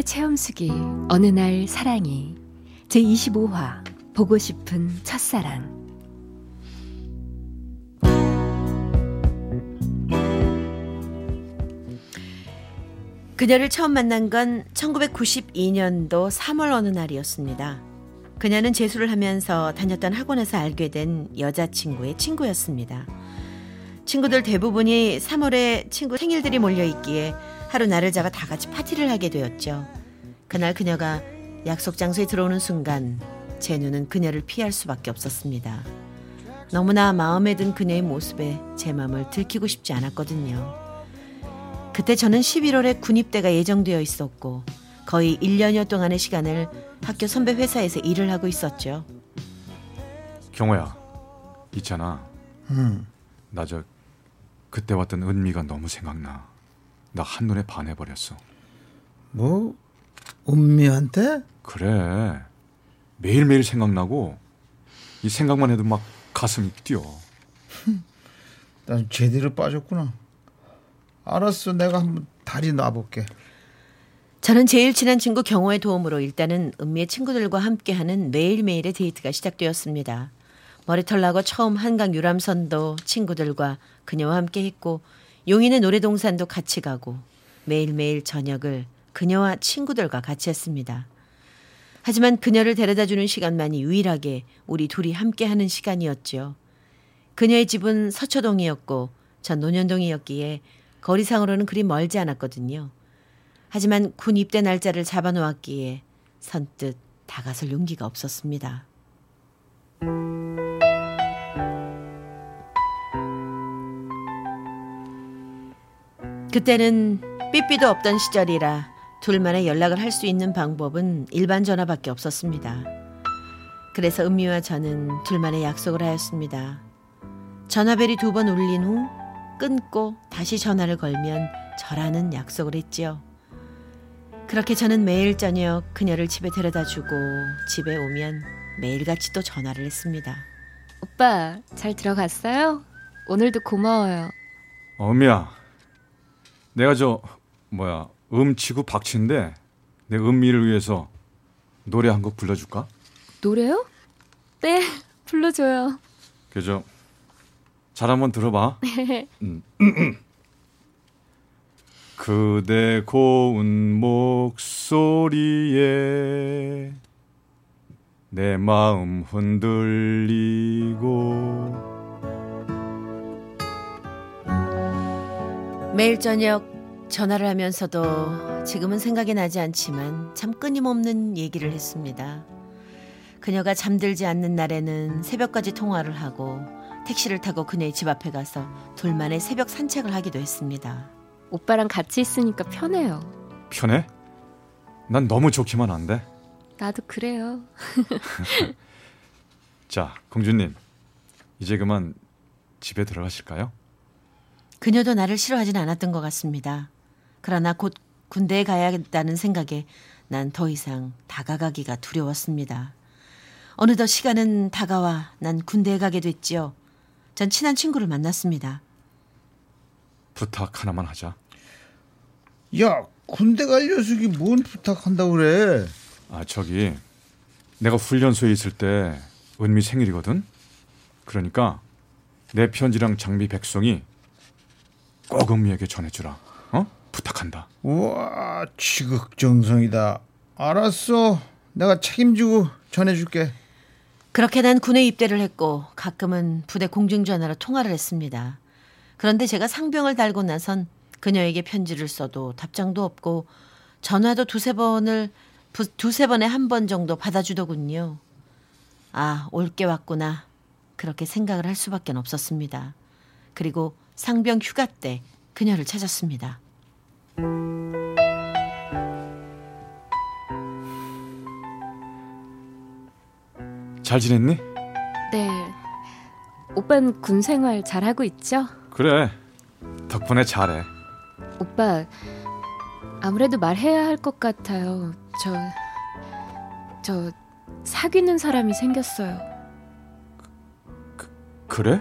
사랑의 체험수기 어느 날 사랑이 제25화 보고 싶은 첫사랑 그녀를 처음 만난 건 1992년도 3월 어느 날이었습니다. 그녀는 재수를 하면서 다녔던 학원에서 알게 된 여자친구의 친구였습니다. 친구들 대부분이 3월에 친구 생일들이 몰려 있기에 하루 날을 잡아 다 같이 파티를 하게 되었죠. 그날 그녀가 약속 장소에 들어오는 순간 제 눈은 그녀를 피할 수밖에 없었습니다. 너무나 마음에 든 그녀의 모습에 제 마음을 들키고 싶지 않았거든요. 그때 저는 11월에 군입대가 예정되어 있었고 거의 1년여 동안의 시간을 학교 선배 회사에서 일을 하고 있었죠. 경호야 있잖아 응. 나 저 그때 왔던 은미가 너무 생각나 나 한눈에 반해버렸어 뭐 은미한테? 그래 매일매일 생각나고 이 생각만 해도 막 가슴이 뛰어 난 제대로 빠졌구나. 알았어, 내가 한번 다리 놔볼게. 저는 제일 친한 친구 경호의 도움으로 일단은 은미의 친구들과 함께하는 매일매일의 데이트가 시작되었습니다. 머리털 나고 처음 한강 유람선도 친구들과 그녀와 함께 했고 용인의 놀이동산도 같이 가고 매일매일 저녁을 그녀와 친구들과 같이 했습니다. 하지만 그녀를 데려다 주는 시간만이 유일하게 우리 둘이 함께 하는 시간이었죠. 그녀의 집은 서초동이었고 전 논현동이었기에 거리상으로는 그리 멀지 않았거든요. 하지만 군 입대 날짜를 잡아놓았기에 선뜻 다가설 용기가 없었습니다. 그때는 삐삐도 없던 시절이라 둘만의 연락을 할 수 있는 방법은 일반 전화밖에 없었습니다. 그래서 은미와 저는 둘만의 약속을 하였습니다. 전화벨이 두 번 울린 후 끊고 다시 전화를 걸면 저라는 약속을 했지요. 그렇게 저는 매일 저녁 그녀를 집에 데려다 주고 집에 오면 매일같이 또 전화를 했습니다. 오빠 잘 들어갔어요? 오늘도 고마워요. 어, 은미야 내가 저 뭐야 음치고 박치인데 내 은미를 위해서 노래 한 곡 불러줄까? 노래요? 네 불러줘요. 그저 잘 한번 들어봐. 음. 그대 고운 목소리에 내 마음 흔들리고 매일 저녁 전화를 하면서도 지금은 생각이 나지 않지만 참 끊임없는 얘기를 했습니다. 그녀가 잠들지 않는 날에는 새벽까지 통화를 하고 택시를 타고 그녀의 집 앞에 가서 둘만의 새벽 산책을 하기도 했습니다. 오빠랑 같이 있으니까 편해요. 편해? 난 너무 좋기만 한데. 나도 그래요. 자, 공주님. 이제 그만 집에 들어가실까요? 그녀도 나를 싫어하진 않았던 것 같습니다. 그러나 곧 군대에 가야겠다는 생각에 난 더 이상 다가가기가 두려웠습니다. 어느덧 시간은 다가와 난 군대에 가게 됐지요. 전 친한 친구를 만났습니다. 부탁 하나만 하자. 야, 군대 갈 녀석이 뭔 부탁한다고 그래? 아, 저기 내가 훈련소에 있을 때 은미 생일이거든. 그러니까 내 편지랑 장비 백송이 꼭 은미에게 전해주라. 어? 부탁한다. 우와, 지극정성이다. 알았어, 내가 책임지고 전해줄게. 그렇게 난 군에 입대를 했고 가끔은 부대 공중전화로 통화를 했습니다. 그런데 제가 상병을 달고 나선 그녀에게 편지를 써도 답장도 없고 전화도 두세 번을 부- 두세 번에 한 번 정도 받아주더군요. 아, 올 게 왔구나. 그렇게 생각을 할 수밖에 없었습니다. 그리고 상병 휴가 때 그녀를 찾았습니다. 잘 지냈니? 네. 오빠는 군 생활 잘하고 있죠? 그래. 덕분에 잘해. 오빠, 아무래도 말해야 할 것 같아요. 저, 저, 사귀는 사람이 생겼어요. 그래?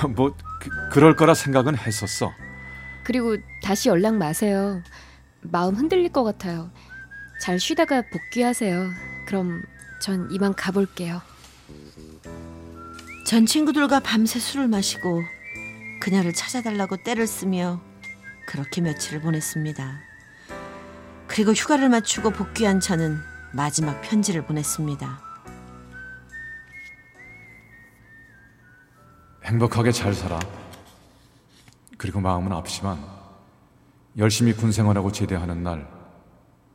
뭐 그, 그럴 거라 생각은 했었어. 그리고 다시 연락 마세요. 마음 흔들릴 것 같아요. 잘 쉬다가 복귀하세요. 그럼 전 이만 가볼게요. 전 친구들과 밤새 술을 마시고 그녀를 찾아달라고 떼를 쓰며 그렇게 며칠을 보냈습니다. 그리고 휴가를 마치고 복귀한 저는 마지막 편지를 보냈습니다. 행복하게 잘 살아. 그리고 마음은 아프지만 열심히 군 생활하고 제대하는 날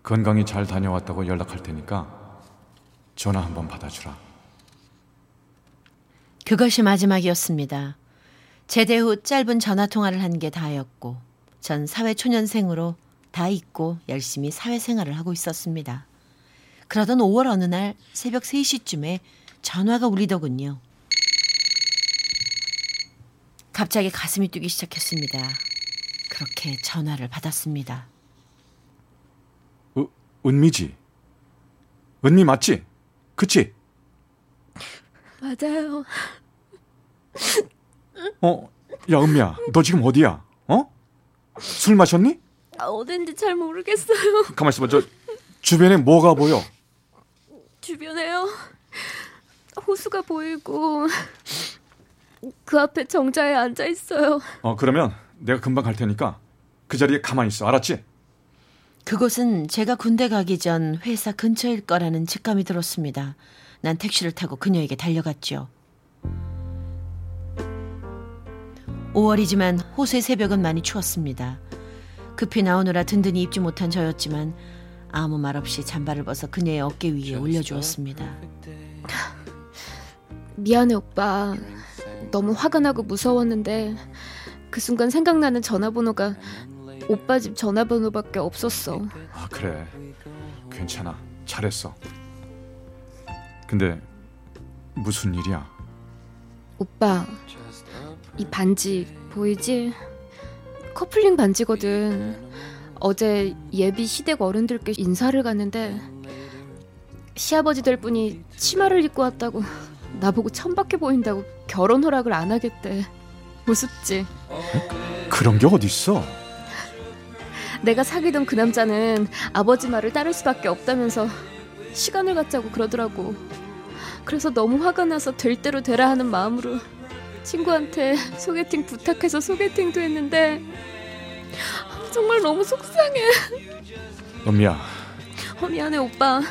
건강히 잘 다녀왔다고 연락할 테니까 전화 한번 받아주라. 그것이 마지막이었습니다. 제대 후 짧은 전화 통화를 한 게 다였고 전 사회 초년생으로 다 잊고 열심히 사회 생활을 하고 있었습니다. 그러던 5월 어느 날 새벽 3시쯤에 전화가 울리더군요. 갑자기 가슴이 뛰기 시작했습니다. 그렇게 전화를 받았습니다. 은, 은미지? 은미 맞지? 그치? 맞아요. 어? 야 은미야 너 지금 어디야? 어? 술 마셨니? 아, 어딘지 잘 모르겠어요. 가만 있어봐 저 주변에 뭐가 보여? 주변에요. 호수가 보이고 그 앞에 정자에 앉아 있어요. 어 그러면 내가 금방 갈 테니까 그 자리에 가만히 있어 알았지? 그곳은 제가 군대 가기 전 회사 근처일 거라는 직감이 들었습니다. 난 택시를 타고 그녀에게 달려갔죠. 5월이지만 호수의 새벽은 많이 추웠습니다. 급히 나오느라 든든히 입지 못한 저였지만 아무 말 없이 잠바를 벗어 그녀의 어깨 위에 올려주었습니다. 미안해 오빠. 너무 화가 나고 무서웠는데 그 순간 생각나는 전화번호가 오빠 집 전화번호밖에 없었어. 아 그래 괜찮아 잘했어 근데 무슨 일이야 오빠 이 반지 보이지? 커플링 반지거든. 어제 예비 시댁 어른들께 인사를 갔는데 시아버지 될 분이 치마를 입고 왔다고 나보고 천박해 보인다고 결혼 허락을 안 하겠대. 우습지? 그런 게 어딨어 내가 사귀던 그 남자는 아버지 말을 따를 수밖에 없다면서 시간을 갖자고 그러더라고. 그래서 너무 화가 나서 될 대로 되라 하는 마음으로 친구한테 소개팅 부탁해서 소개팅도 했는데 정말 너무 속상해. 은미야 어, 미안해 오빠.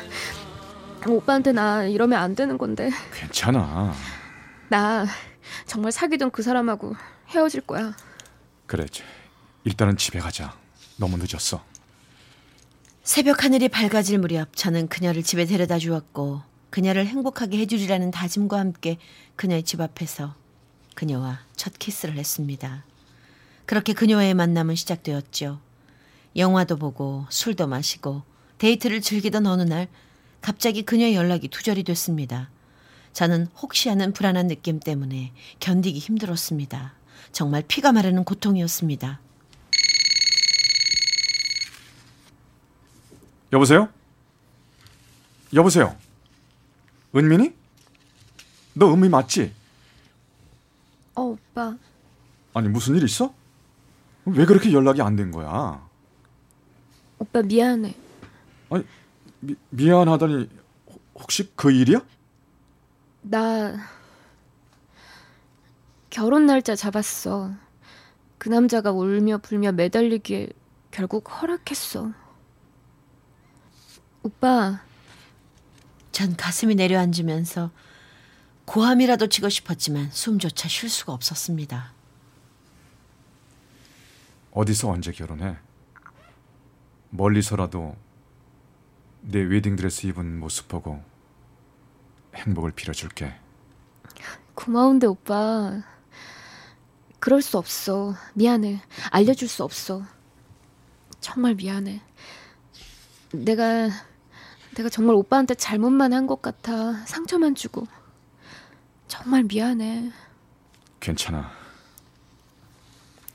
오빠한테 나 이러면 안 되는 건데 괜찮아 나 정말 사귀던 그 사람하고 헤어질 거야. 그래 일단은 집에 가자 너무 늦었어 새벽 하늘이 밝아질 무렵 저는 그녀를 집에 데려다 주었고 그녀를 행복하게 해주리라는 다짐과 함께 그녀의 집 앞에서 그녀와 첫 키스를 했습니다. 그렇게 그녀와의 만남은 시작되었죠. 영화도 보고 술도 마시고 데이트를 즐기던 어느 날 갑자기 그녀의 연락이 두절이 됐습니다. 저는 혹시 하는 불안한 느낌 때문에 견디기 힘들었습니다. 정말 피가 마르는 고통이었습니다. 여보세요? 여보세요? 은민이? 너 은미 맞지? 어 오빠 아니 무슨 일 있어? 왜 그렇게 연락이 안 된 거야? 오빠 미안해. 아니 미, 미안하다니 혹- 혹시 그 일이야? 나 결혼 날짜 잡았어. 그 남자가 울며 불며 매달리기에 결국 허락했어. 오빠, 전 가슴이 내려앉으면서 고함이라도 치고 싶었지만 숨조차 쉴 수가 없었습니다. 어디서 언제 결혼해? 멀리서라도 내 웨딩드레스 입은 모습 보고 행복을 빌어줄게. 고마운데 오빠. 그럴 수 없어. 미안해. 알려줄 수 없어. 정말 미안해. 내가 내가 정말 오빠한테 잘못만 한 것 같아. 상처만 주고. 정말 미안해. 괜찮아.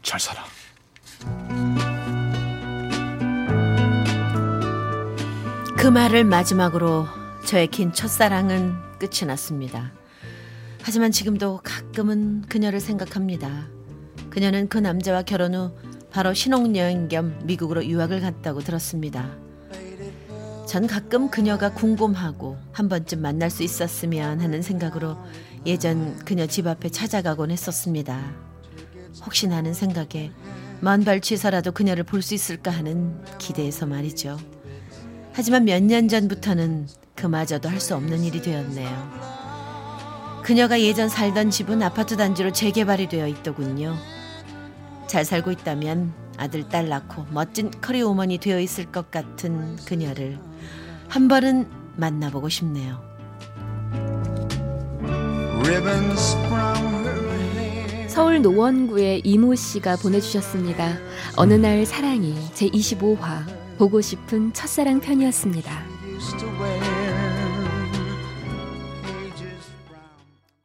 잘 살아. 그 말을 마지막으로 저의 긴 첫사랑은 끝이 났습니다. 하지만 지금도 가끔은 그녀를 생각합니다. 그녀는 그 남자와 결혼 후 바로 신혼여행 겸 미국으로 유학을 갔다고 들었습니다. 전 가끔 그녀가 궁금하고 한 번쯤 만날 수 있었으면 하는 생각으로 예전 그녀 집 앞에 찾아가곤 했었습니다. 혹시나 하는 생각에 먼 발치에서라도 그녀를 볼 수 있을까 하는 기대에서 말이죠. 하지만 몇 년 전부터는 그마저도 할 수 없는 일이 되었네요. 그녀가 예전 살던 집은 아파트 단지로 재개발이 되어 있더군요. 잘 살고 있다면 아들, 딸 낳고 멋진 커리우먼이 되어 있을 것 같은 그녀를 한 번은 만나보고 싶네요. 서울 노원구의 이모 씨가 보내주셨습니다. 어느 날 사랑이 제 25화 보고 싶은 첫사랑 편이었습니다.